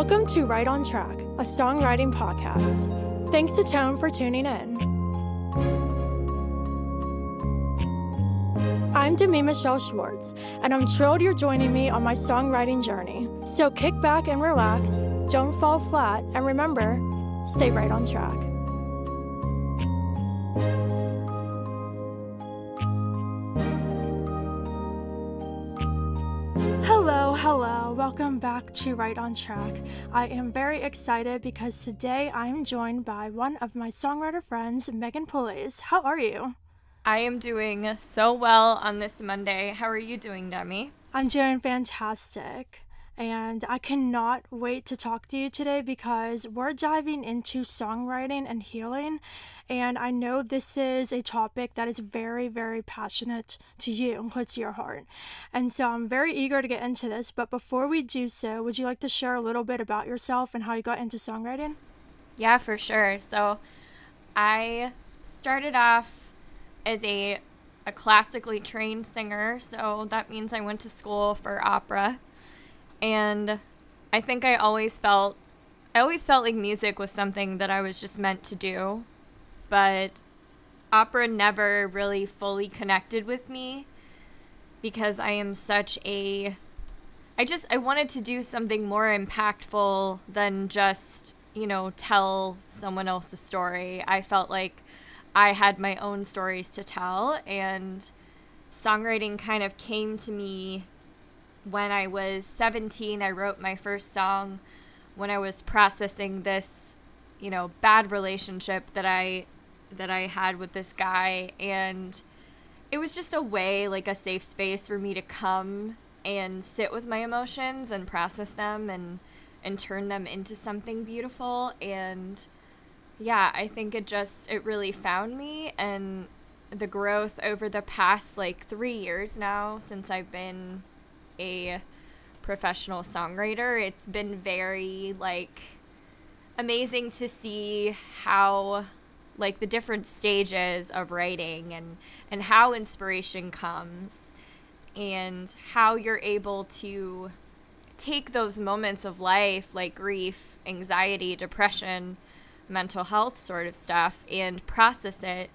Welcome to Right on Track, a songwriting podcast. Thanks to Tone for tuning in. I'm Demi Michelle Schwartz, and I'm thrilled you're joining me on my songwriting journey. So kick back and relax, don't fall flat, and remember, stay right on track. Welcome back to Right on Track. I am very excited because today I am joined by one of my songwriter friends, Megan Pullace. How are you? I am doing so well on this Monday. How are you doing, Demi? I'm doing fantastic. And I cannot wait to talk to you today because we're diving into songwriting and healing. And I know this is a topic that is very, very passionate to you and close to your heart. And so I'm very eager to get into this. But before we do so, would you like to share a little bit about yourself and how you got into songwriting? Yeah, for sure. So I started off as a a classically trained singer, so that means I went to school for opera. And I think I always felt I always felt like music was something that I was just meant to do, but opera never really fully connected with me because I am such a I just I wanted to do something more impactful than just, you know, tell someone else's story. I felt like I had my own stories to tell, and songwriting kind of came to me when I was 17. I wrote my first song when I was processing this, you know, bad relationship that I that I had with this guy and it was just a way like a safe space for me to come and sit with my emotions and process them and and turn them into something beautiful and yeah, I think it just it really found me and the growth over the past like 3 years now since I've been a professional songwriter, it's been very like amazing to see how like the different stages of writing and and how inspiration comes and how you're able to take those moments of life like grief, anxiety, depression, mental health sort of stuff and process it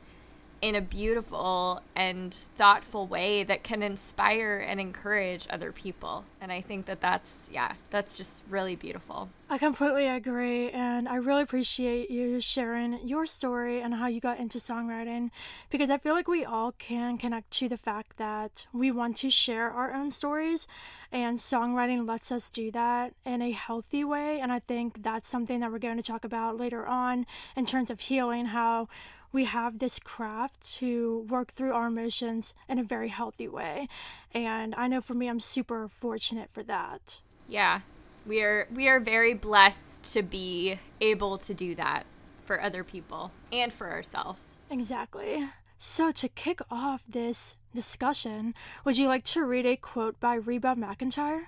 in a beautiful and thoughtful way that can inspire and encourage other people. And I think that that's, yeah, that's just really beautiful. I completely agree. And I really appreciate you sharing your story and how you got into songwriting because I feel like we all can connect to the fact that we want to share our own stories. And songwriting lets us do that in a healthy way. And I think that's something that we're going to talk about later on in terms of healing, how we have this craft to work through our emotions in a very healthy way. And I know for me, I'm super fortunate for that. Yeah, we are we are very blessed to be able to do that for other people and for ourselves. Exactly. So to kick off this discussion, would you like to read a quote by Reba McEntire?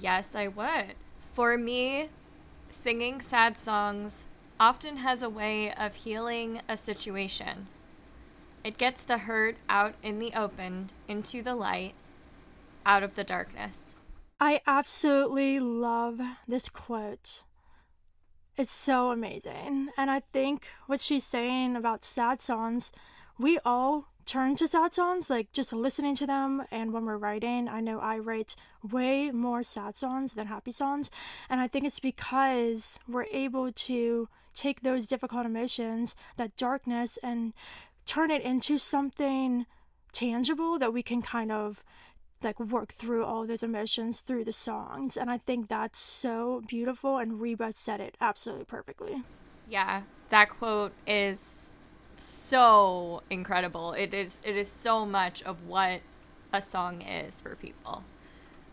Yes, I would. For me, singing sad songs often has a way of healing a situation. It gets the hurt out in the open, into the light, out of the darkness. I absolutely love this quote. It's so amazing. And I think what she's saying about sad songs, we all turn to sad songs, like just listening to them. And when we're writing, I know I write way more sad songs than happy songs. And I think it's because we're able to take those difficult emotions, that darkness, and turn it into something tangible that we can kind of like work through all those emotions through the songs. And i think that's so beautiful and reba said it absolutely perfectly. Yeah that quote is so incredible. It is it is so much of what a song is for people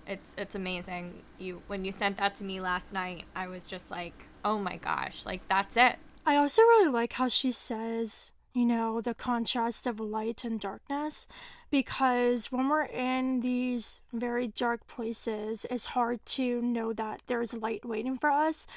it's it's amazing you when you sent that to me last night i was just like oh my gosh, like that's it. I also really like how she says, you know, the contrast of light and darkness because when we're in these very dark places, it's hard to know that there's light waiting for us.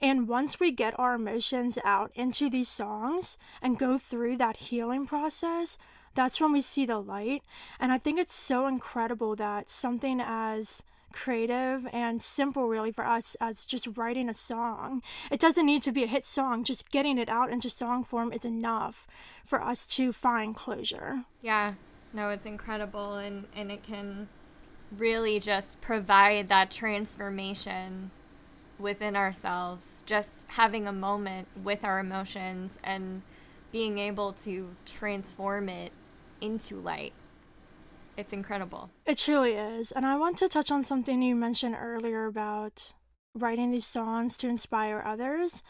And once we get our emotions out into these songs and go through that healing process, that's when we see the light. And I think it's so incredible that something as creative and simple, really, for us as just writing a song. It doesn't need to be a hit song, just getting it out into song form is enough for us to find closure. Yeah, no, it's incredible, and, and it can really just provide that transformation within ourselves, just having a moment with our emotions and being able to transform it into light. It's incredible. It truly is. And I want to touch on something you mentioned earlier about writing these songs to inspire others.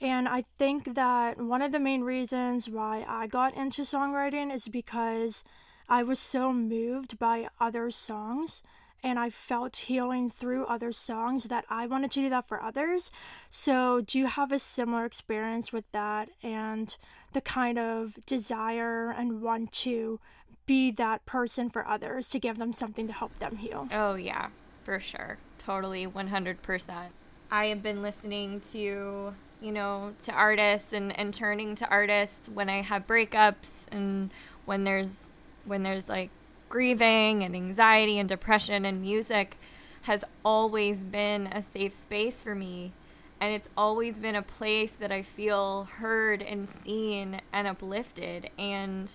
And I think that one of the main reasons why I got into songwriting is because I was so moved by other songs and I felt healing through other songs that I wanted to do that for others. So, do you have a similar experience with that and the kind of desire and want to be that person for others to give them something to help them heal? Oh, yeah, for sure. Totally, 100%. I have been listening to, you know, to artists and, and turning to artists when I have breakups and when there's when there's like grieving and anxiety and depression and music has always been a safe space for me and it's always been a place that I feel heard and seen and uplifted. And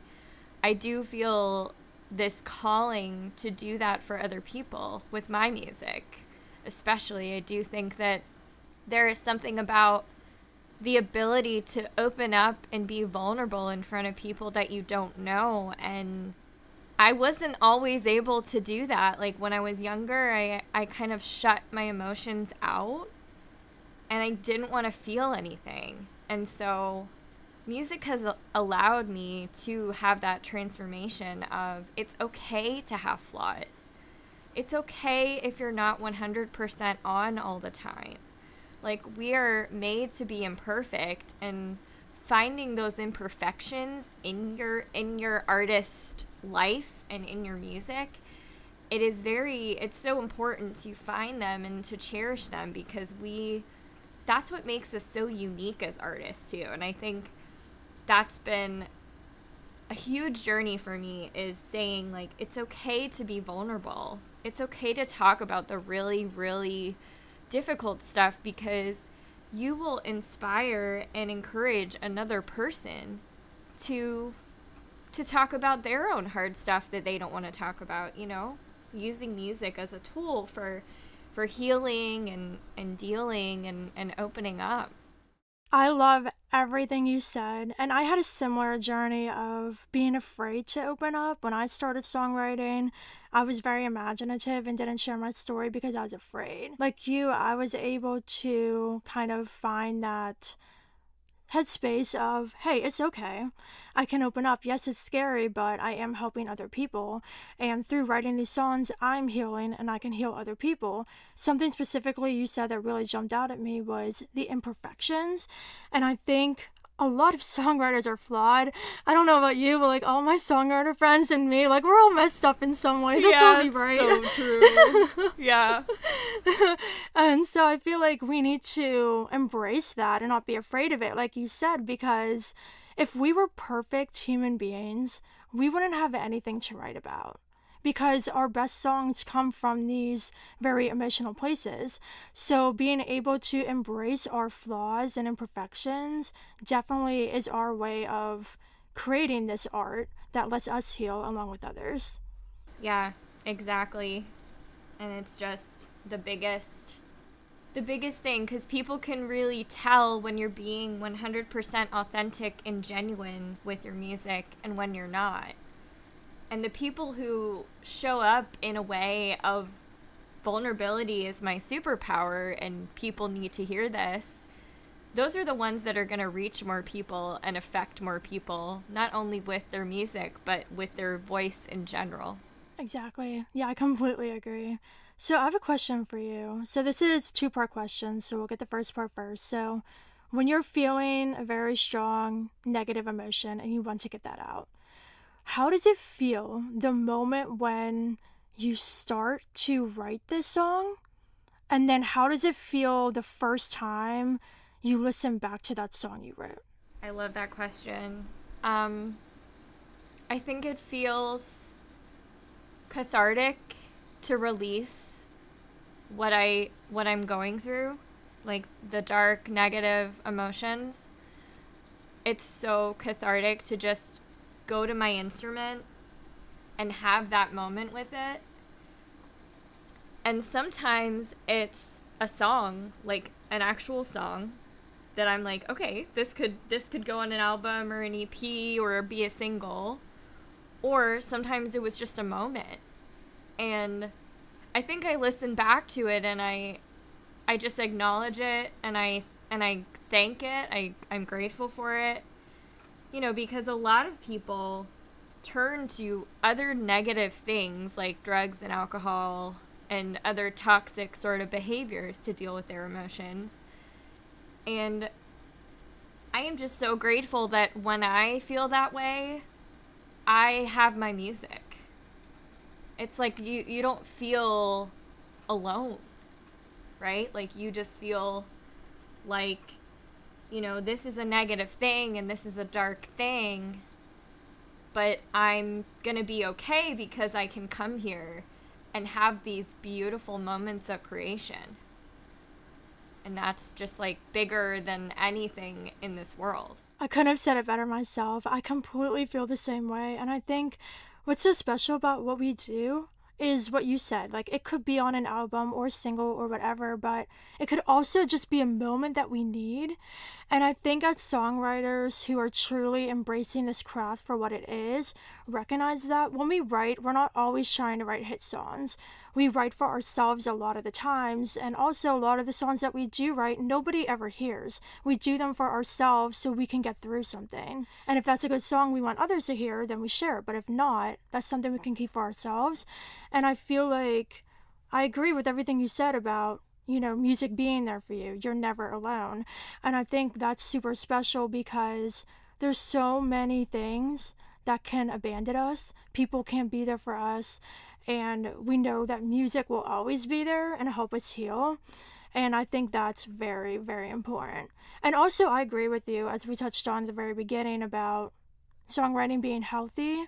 I do feel this calling to do that for other people with my music especially. I do think that there is something about the ability to open up and be vulnerable in front of people that you don't know. And I wasn't always able to do that. Like when I was younger, I I kind of shut my emotions out and I didn't want to feel anything. And so music has allowed me to have that transformation of it's okay to have flaws. It's okay if you're not 100% on all the time. Like we are made to be imperfect and finding those imperfections in your in your artist life and in your music it is very it's so important to find them and to cherish them because we that's what makes us so unique as artists too and i think that's been a huge journey for me is saying like it's okay to be vulnerable it's okay to talk about the really really difficult stuff because you will inspire and encourage another person to to talk about their own hard stuff that they don't want to talk about, you know? Using music as a tool for for healing and and dealing and and opening up. I love everything you said. And I had a similar journey of being afraid to open up. When I started songwriting, I was very imaginative and didn't share my story because I was afraid. Like you, I was able to kind of find that headspace of, hey, it's okay. I can open up. Yes, it's scary, but I am helping other people. And through writing these songs, I'm healing and I can heal other people. Something specifically you said that really jumped out at me was the imperfections. And I think a lot of songwriters are flawed. I don't know about you, but like all my songwriter friends and me, like we're all messed up in some way. That's yeah, we write. So true. yeah. and so I feel like we need to embrace that and not be afraid of it, like you said, because if we were perfect human beings, we wouldn't have anything to write about because our best songs come from these very emotional places. So being able to embrace our flaws and imperfections definitely is our way of creating this art that lets us heal along with others. Yeah, exactly. And it's just the biggest the biggest thing cuz people can really tell when you're being 100% authentic and genuine with your music and when you're not and the people who show up in a way of vulnerability is my superpower and people need to hear this. Those are the ones that are going to reach more people and affect more people not only with their music but with their voice in general. Exactly. Yeah i completely agree. So i have a question for you. So this is two part question so we'll get the first part first. So when you're feeling a very strong negative emotion and you want to get that out how does it feel the moment when you start to write this song? And then how does it feel the first time you listen back to that song you wrote? I love that question. Um, I think it feels cathartic to release what I what I'm going through, like the dark negative emotions, it's so cathartic to just go to my instrument and have that moment with it. And sometimes it's a song, like an actual song that I'm like, okay, this could this could go on an album or an EP or be a single. Or sometimes it was just a moment. And I think I listen back to it and I I just acknowledge it and I and I thank it. I I'm grateful for it. You know, because a lot of people turn to other negative things like drugs and alcohol and other toxic sort of behaviors to deal with their emotions. And I am just so grateful that when I feel that way, I have my music it's like you you don't feel alone right like you just feel like you know this is a negative thing and this is a dark thing but i'm going to be okay because i can come here and have these beautiful moments of creation and that's just like bigger than anything in this world I couldn't have said it better myself. I completely feel the same way. And I think What's so special about what we do is what you said. Like it could be on an album or single or whatever, but it could also just be a moment that we need. And I think as songwriters who are truly embracing this craft for what it is, recognize that when we write, we're not always trying to write hit songs we write for ourselves a lot of the times, and also a lot of the songs that we do write, nobody ever hears. We do them for ourselves so we can get through something. And if that's a good song we want others to hear, then we share it. But if not, that's something we can keep for ourselves. And I feel like I agree with everything you said about you know, music being there for you. You're never alone. And I think that's super special because there's so many things that can abandon us. People can't be there for us and we know that music will always be there and help us heal. And I think that's very, very important. And also, I agree with you, as we touched on at the very beginning, about songwriting being healthy.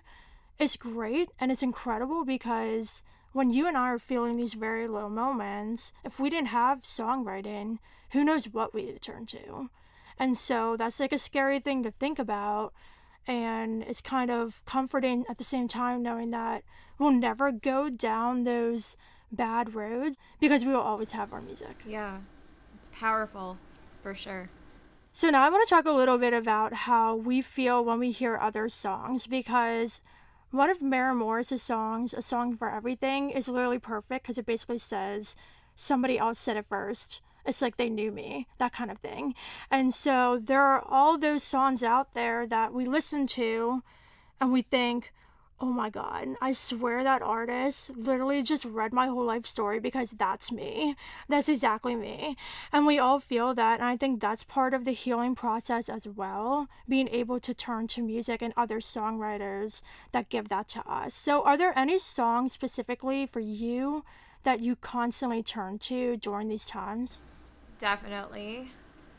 It's great and it's incredible because when you and I are feeling these very low moments, if we didn't have songwriting, who knows what we would turn to. And so that's like a scary thing to think about. And it's kind of comforting at the same time knowing that we'll never go down those bad roads because we will always have our music. Yeah, it's powerful for sure. So now I want to talk a little bit about how we feel when we hear other songs because one of Maren Morris' songs, A Song for Everything, is literally perfect because it basically says somebody else said it first. It's like they knew me, that kind of thing. And so there are all those songs out there that we listen to and we think, oh my god, I swear that artist literally just read my whole life story because that's me. That's exactly me. And we all feel that. And I think that's part of the healing process as well, being able to turn to music and other songwriters that give that to us. So, are there any songs specifically for you that you constantly turn to during these times? Definitely.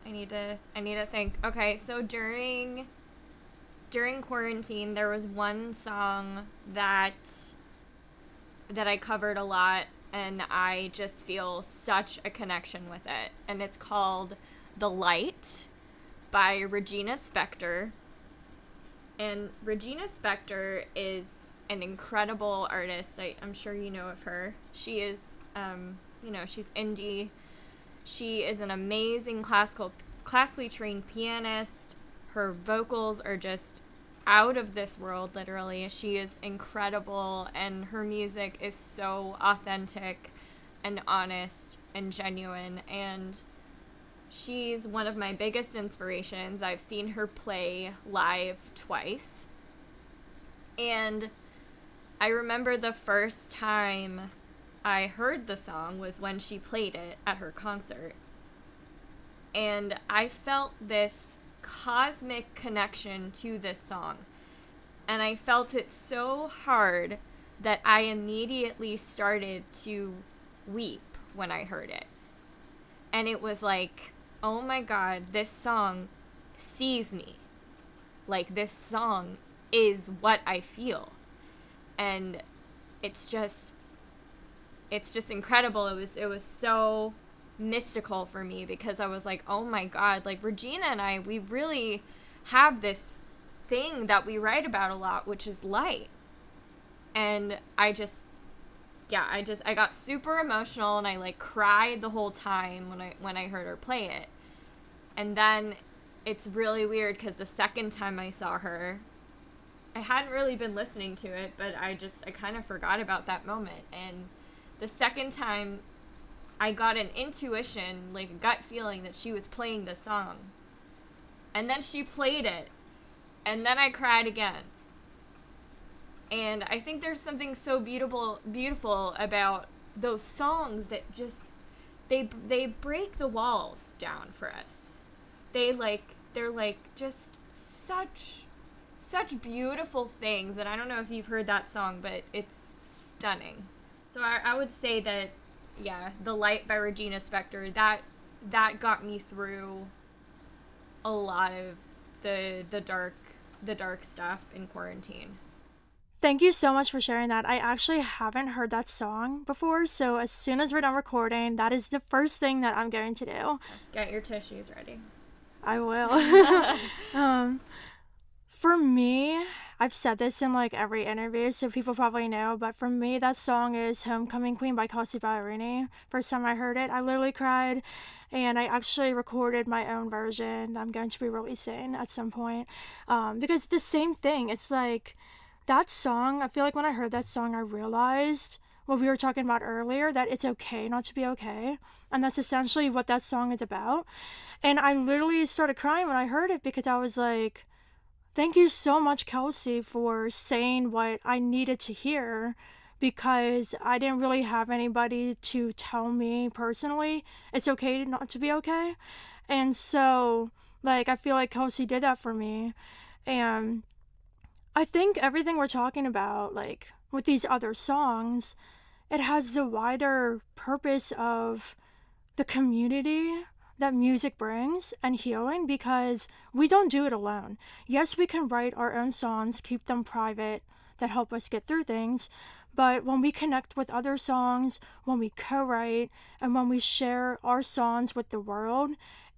I need to I need to think. Okay, so during during quarantine, there was one song that that I covered a lot and I just feel such a connection with it. And it's called The Light by Regina Spektor. And Regina Spektor is an incredible artist. I, am sure you know of her. She is, um, you know, she's indie. She is an amazing classical, classically trained pianist. Her vocals are just out of this world, literally. She is incredible, and her music is so authentic and honest and genuine. And she's one of my biggest inspirations. I've seen her play live twice. And I remember the first time I heard the song was when she played it at her concert. And I felt this cosmic connection to this song. And I felt it so hard that I immediately started to weep when I heard it. And it was like, oh my god, this song sees me. Like, this song is what I feel. And it's just, it's just incredible. It was it was so mystical for me because I was like, "Oh my god, like Regina and I, we really have this thing that we write about a lot, which is light." And I just yeah, I just I got super emotional and I like cried the whole time when I when I heard her play it. And then it's really weird cuz the second time I saw her, I hadn't really been listening to it, but I just I kind of forgot about that moment and the second time I got an intuition, like a gut feeling that she was playing the song. And then she played it. And then I cried again. And I think there's something so beautiful beautiful about those songs that just they they break the walls down for us. They like they're like just such such beautiful things and I don't know if you've heard that song but it's stunning. So I, I would say that yeah, The Light by Regina Spektor that that got me through a lot of the the dark the dark stuff in quarantine. Thank you so much for sharing that. I actually haven't heard that song before, so as soon as we're done recording, that is the first thing that I'm going to do. Get your tissues ready. I will. um, for me, I've said this in like every interview, so people probably know, but for me, that song is Homecoming Queen by Kelsea Ballerini. First time I heard it, I literally cried, and I actually recorded my own version that I'm going to be releasing at some point. Um, because the same thing, it's like that song, I feel like when I heard that song, I realized what we were talking about earlier that it's okay not to be okay. And that's essentially what that song is about. And I literally started crying when I heard it because I was like, thank you so much, Kelsea, for saying what I needed to hear because I didn't really have anybody to tell me personally it's okay not to be okay. And so, like, I feel like Kelsea did that for me. And I think everything we're talking about, like, with these other songs, it has the wider purpose of the community that music brings and healing because we don't do it alone. Yes, we can write our own songs, keep them private, that help us get through things. But when we connect with other songs, when we co write, and when we share our songs with the world,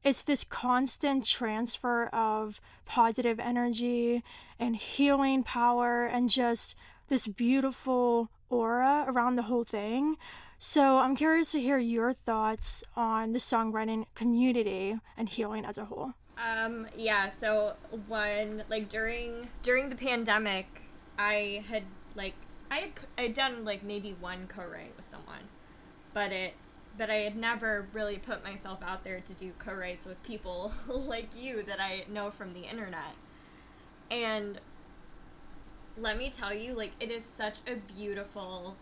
it's this constant transfer of positive energy and healing power and just this beautiful aura around the whole thing. So I'm curious to hear your thoughts on the songwriting community and healing as a whole. Um, yeah, so when like during during the pandemic, I had like I had I had done like maybe one co-write with someone, but it but I had never really put myself out there to do co-writes with people like you that I know from the internet. And let me tell you, like it is such a beautiful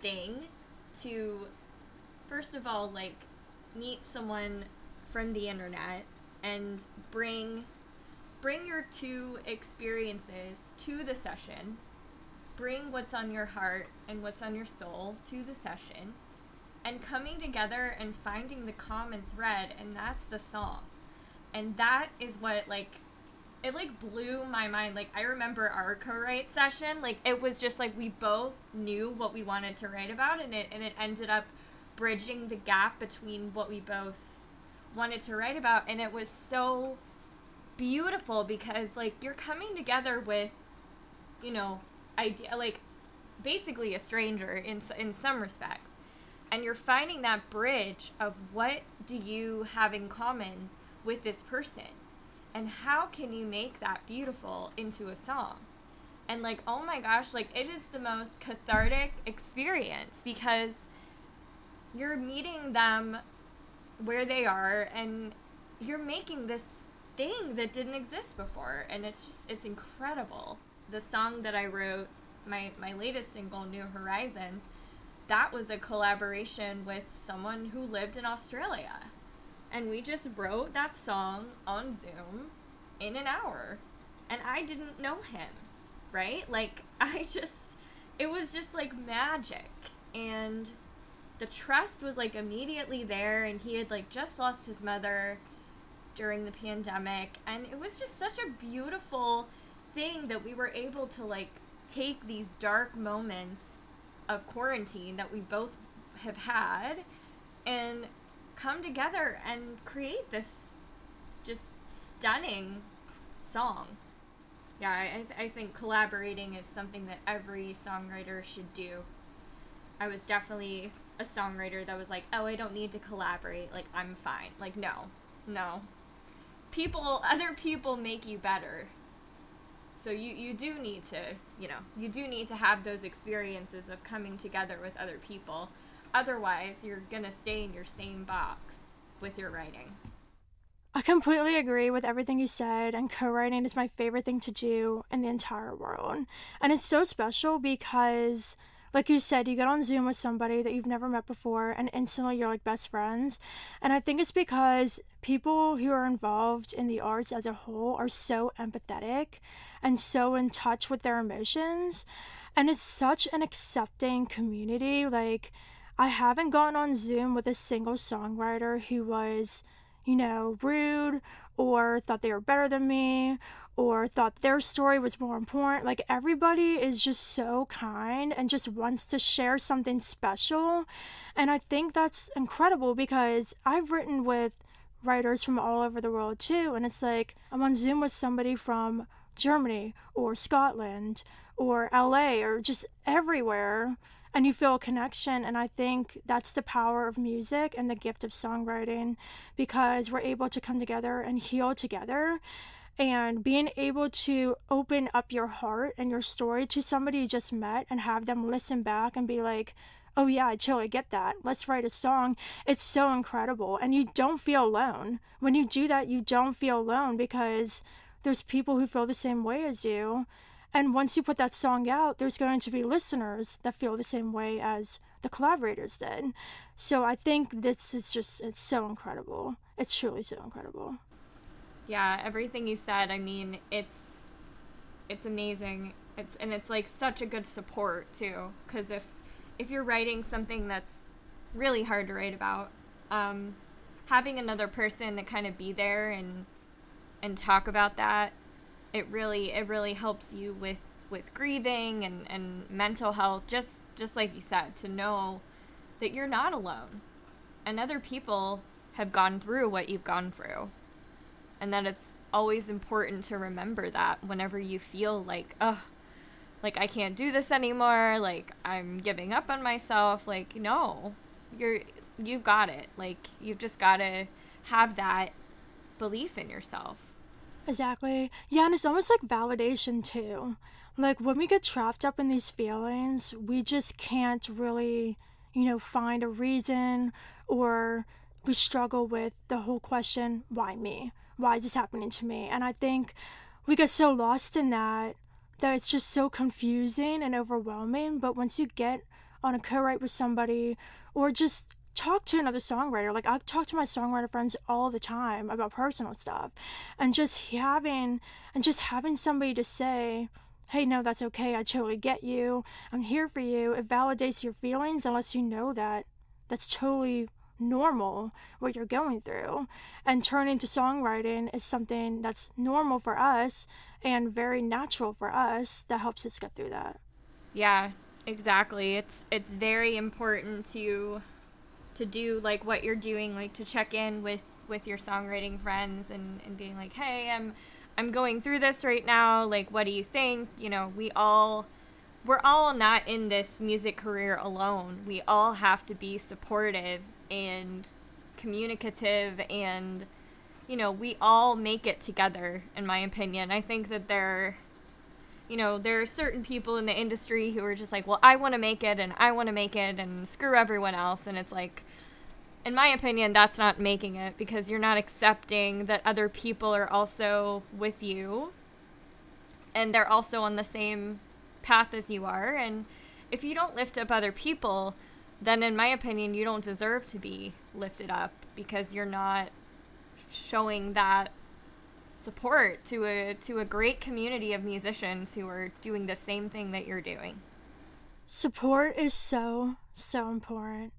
thing to first of all like meet someone from the internet and bring bring your two experiences to the session. Bring what's on your heart and what's on your soul to the session. And coming together and finding the common thread and that's the song. And that is what like it like blew my mind. Like I remember our co-write session, like it was just like we both knew what we wanted to write about and it and it ended up bridging the gap between what we both wanted to write about and it was so beautiful because like you're coming together with you know, idea like basically a stranger in in some respects and you're finding that bridge of what do you have in common with this person and how can you make that beautiful into a song? And like oh my gosh like it is the most cathartic experience because you're meeting them where they are and you're making this thing that didn't exist before. And it's just it's incredible. The song that i wrote my my latest single new horizon that was a collaboration with someone who lived in australia and we just wrote that song on Zoom in an hour. And I didn't know him, right? Like, I just, it was just like magic. And the trust was like immediately there. And he had like just lost his mother during the pandemic. And it was just such a beautiful thing that we were able to like take these dark moments of quarantine that we both have had and come together and create this just stunning song. Yeah, I, I think collaborating is something that every songwriter should do. I was definitely a songwriter that was like, oh, I don't need to collaborate. Like, I'm fine. Like, no, no. People, other people make you better. So you, you do need to, you know, you do need to have those experiences of coming together with other people. Otherwise, you're going to stay in your same box with your writing. I completely agree with everything you said, and co writing is my favorite thing to do in the entire world. And it's so special because, like you said, you get on Zoom with somebody that you've never met before, and instantly you're like best friends. And I think it's because people who are involved in the arts as a whole are so empathetic and so in touch with their emotions. And it's such an accepting community. Like, I haven't gotten on Zoom with a single songwriter who was you know, rude or thought they were better than me or thought their story was more important. Like everybody is just so kind and just wants to share something special. And I think that's incredible because I've written with writers from all over the world too. And it's like I'm on Zoom with somebody from Germany or Scotland or LA or just everywhere and you feel a connection. And I think that's the power of music and the gift of songwriting because we're able to come together and heal together. And being able to open up your heart and your story to somebody you just met and have them listen back and be like, oh yeah, I totally get that. Let's write a song. It's so incredible. And you don't feel alone. When you do that, you don't feel alone because there's people who feel the same way as you. And once you put that song out, there's going to be listeners that feel the same way as the collaborators did. So I think this is just, it's so incredible. It's truly so incredible. Yeah, everything you said, I mean, it's, it's amazing. It's, and it's like such a good support too. Cause if, if you're writing something that's really hard to write about, um, having another person to kind of be there and, and talk about that it really it really helps you with with grieving and and mental health just just like you said to know that you're not alone. And other people have gone through what you've gone through. And that it's always important to remember that whenever you feel like oh like I can't do this anymore like I'm giving up on myself like no you're you've got it. Like you've just got to have that belief in yourself Exactly. Yeah, and it's almost like validation too. Like when we get trapped up in these feelings, we just can't really, you know, find a reason or we struggle with the whole question, why me? Why is this happening to me? And I think we get so lost in that that it's just so confusing and overwhelming. But once you get on a co write with somebody or just talk to another songwriter. Like I talk to my songwriter friends all the time about personal stuff. And just having and just having somebody to say, Hey, no, that's okay. I totally get you. I'm here for you. It validates your feelings and lets you know that that's totally normal what you're going through. And turning to songwriting is something that's normal for us and very natural for us that helps us get through that. Yeah, exactly. It's it's very important to to do like what you're doing, like to check in with with your songwriting friends and and being like, hey, I'm I'm going through this right now. Like, what do you think? You know, we all we're all not in this music career alone. We all have to be supportive and communicative and you know, we all make it together in my opinion. I think that there you know, there are certain people in the industry who are just like, well, I want to make it and I want to make it and screw everyone else. And it's like, in my opinion, that's not making it because you're not accepting that other people are also with you and they're also on the same path as you are. And if you don't lift up other people, then in my opinion, you don't deserve to be lifted up because you're not showing that support to a to a great community of musicians who are doing the same thing that you're doing. Support is so so important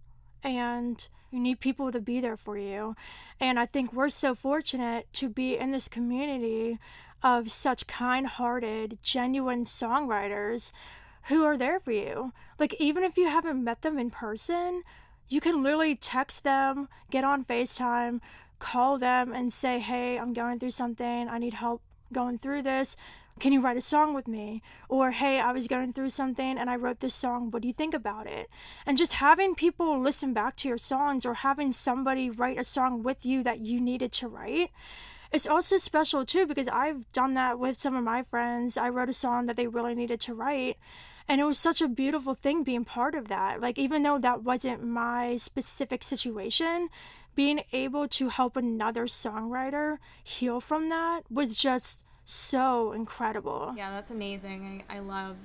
and you need people to be there for you. And I think we're so fortunate to be in this community of such kind-hearted, genuine songwriters who are there for you. Like even if you haven't met them in person, you can literally text them, get on FaceTime, call them, and say, Hey, I'm going through something. I need help going through this. Can you write a song with me? Or, Hey, I was going through something and I wrote this song. What do you think about it? And just having people listen back to your songs or having somebody write a song with you that you needed to write it's also special too because I've done that with some of my friends. I wrote a song that they really needed to write. And it was such a beautiful thing being part of that. Like, even though that wasn't my specific situation, being able to help another songwriter heal from that was just so incredible. Yeah, that's amazing. I, I love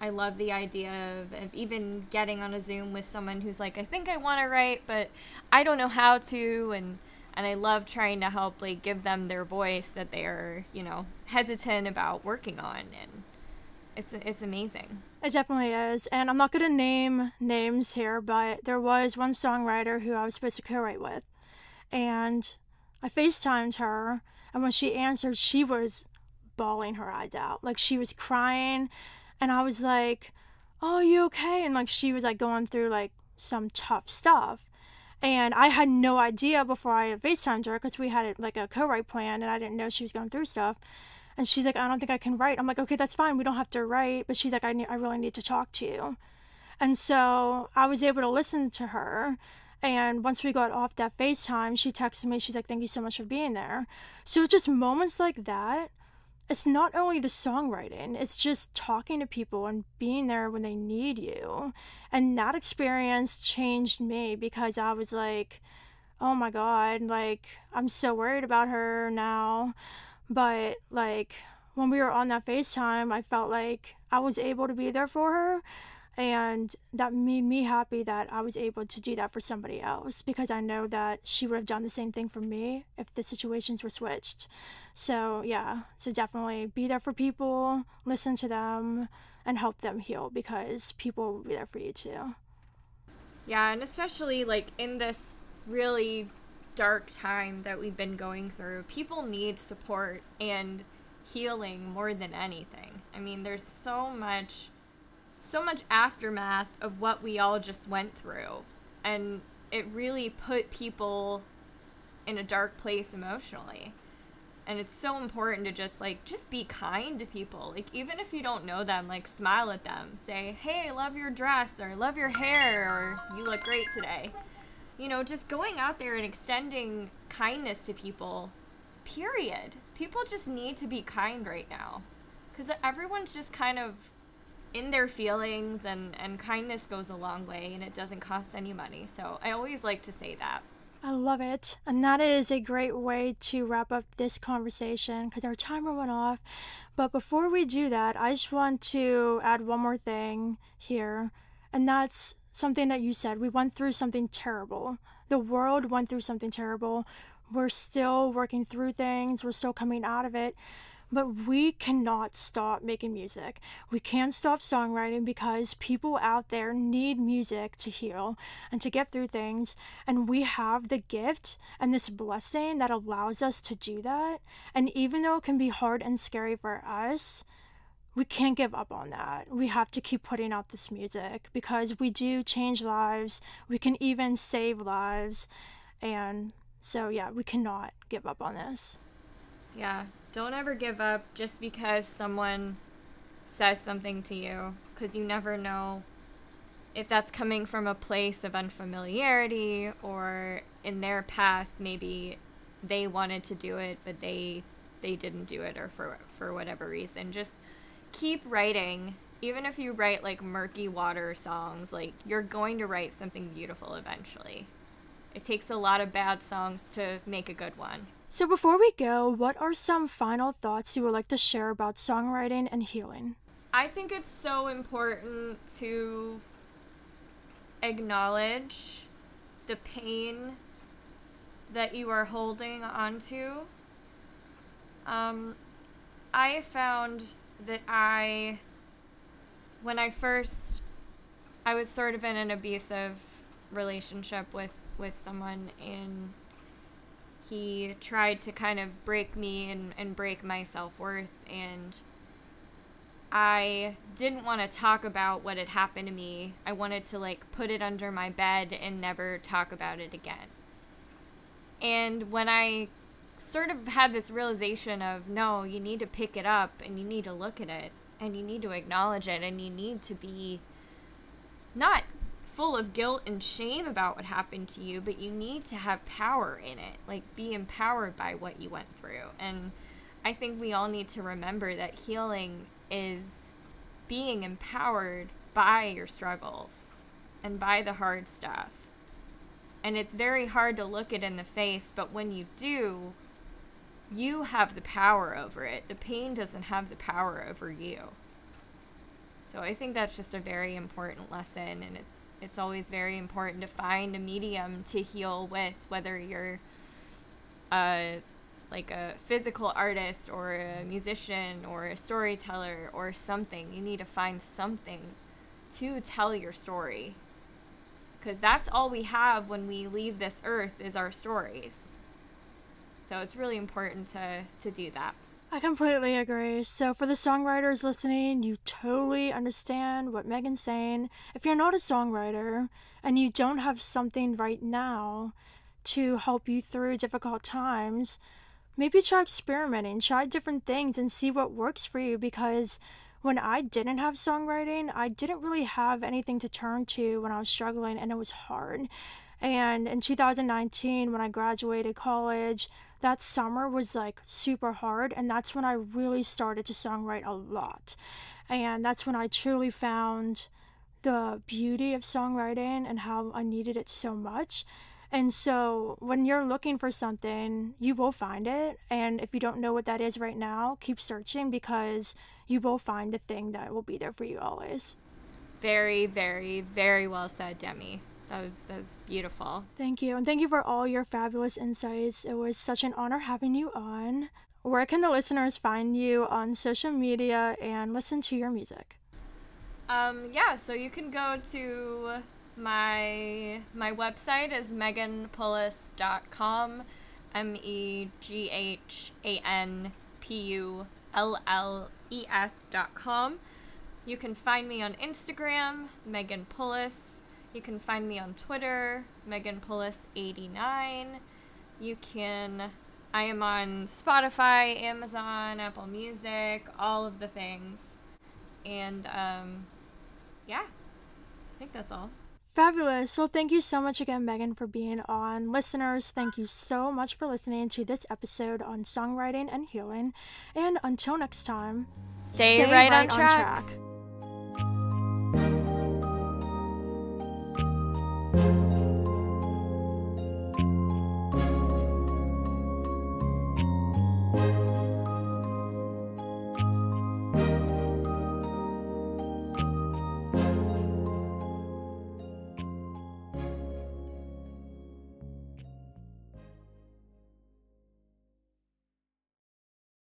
I love the idea of, of even getting on a Zoom with someone who's like, I think I want to write, but I don't know how to and and I love trying to help like give them their voice that they are, you know, hesitant about working on and it's it's amazing. It definitely is. And I'm not going to name names here, but there was one songwriter who I was supposed to co-write with. And I FaceTimed her, and when she answered, she was bawling her eyes out. Like she was crying, and I was like, "Oh, you okay?" And like she was like going through like some tough stuff. And I had no idea before I FaceTimed her because we had like a co write plan and I didn't know she was going through stuff. And she's like, I don't think I can write. I'm like, okay, that's fine. We don't have to write. But she's like, I, need, I really need to talk to you. And so I was able to listen to her. And once we got off that FaceTime, she texted me. She's like, thank you so much for being there. So it's just moments like that it's not only the songwriting, it's just talking to people and being there when they need you. And that experience changed me because I was like, oh my God, like, I'm so worried about her now. But, like, when we were on that FaceTime, I felt like I was able to be there for her and that made me happy that I was able to do that for somebody else because I know that she would have done the same thing for me if the situations were switched. So, yeah, so definitely be there for people, listen to them, and help them heal because people will be there for you too. Yeah, and especially like in this really dark time that we've been going through, people need support and healing more than anything. I mean, there's so much so much aftermath of what we all just went through. And it really put people in a dark place emotionally. And it's so important to just like just be kind to people. Like even if you don't know them, like smile at them. Say, "Hey, I love your dress," or "Love your hair," or "You look great today." You know, just going out there and extending kindness to people. Period. People just need to be kind right now. Cuz everyone's just kind of in their feelings and and kindness goes a long way and it doesn't cost any money so i always like to say that I love it. And that is a great way to wrap up this conversation because our timer went off. But before we do that, I just want to add one more thing here. And that's something that you said. We went through something terrible. The world went through something terrible. We're still working through things, we're still coming out of it. But we cannot stop making music. We can't stop songwriting because people out there need music to heal and to get through things. And we have the gift and this blessing that allows us to do that. And even though it can be hard and scary for us, we can't give up on that. We have to keep putting out this music because we do change lives. We can even save lives. And so, yeah, we cannot give up on this. Yeah, don't ever give up just because someone says something to you, because you never know if that's coming from a place of unfamiliarity or in their past maybe they wanted to do it but they they didn't do it or for for whatever reason. Just keep writing. Even if you write like murky water songs like you're going to write something beautiful eventually. It takes a lot of bad songs to make a good one so, before we go, what are some final thoughts you would like to share about songwriting and healing? I think it's so important to acknowledge the pain that you are holding onto. Um, I found that I, when I first, I was sort of in an abusive relationship with with someone, and he tried to kind of break me and, and break my self worth. And I didn't want to talk about what had happened to me. I wanted to like put it under my bed and never talk about it again. And when I sort of had this realization of no, you need to pick it up and you need to look at it and you need to acknowledge it and you need to be not full of guilt and shame about what happened to you, but you need to have power in it. Like be empowered by what you went through. And I think we all need to remember that healing is being empowered by your struggles and by the hard stuff. And it's very hard to look it in the face, but when you do, you have the power over it. The pain doesn't have the power over you. So I think that's just a very important lesson and it's it's always very important to find a medium to heal with whether you're a like a physical artist or a musician or a storyteller or something. You need to find something to tell your story. Cuz that's all we have when we leave this earth is our stories. So it's really important to to do that. I completely agree. So, for the songwriters listening, you totally understand what Meghan's saying. If you're not a songwriter and you don't have something right now to help you through difficult times, maybe try experimenting, try different things, and see what works for you because when I didn't have songwriting, I didn't really have anything to turn to when I was struggling, and it was hard. And in 2019, when I graduated college, that summer was like super hard and that's when I really started to songwrite a lot. And that's when I truly found the beauty of songwriting and how I needed it so much. And so when you're looking for something, you will find it. And if you don't know what that is right now, keep searching because you will find the thing that will be there for you always. Very, very, very well said, Demi. That was that was beautiful. Thank you. And thank you for all your fabulous insights. It was such an honor having you on. Where can the listeners find you on social media and listen to your music? Um, yeah, so you can go to my my website is meghanpulles.com. M E G H A N P U L L E S dot com. You can find me on Instagram, Meghan Pulles. You can find me on Twitter, Meghan Pulles89. You can, I am on Spotify, Amazon, Apple Music, all of the things. And um, yeah, I think that's all. Fabulous. Well, thank you so much again, Meghan, for being on. Listeners, thank you so much for listening to this episode on songwriting and healing. And until next time, stay, stay right, right, on track. On track.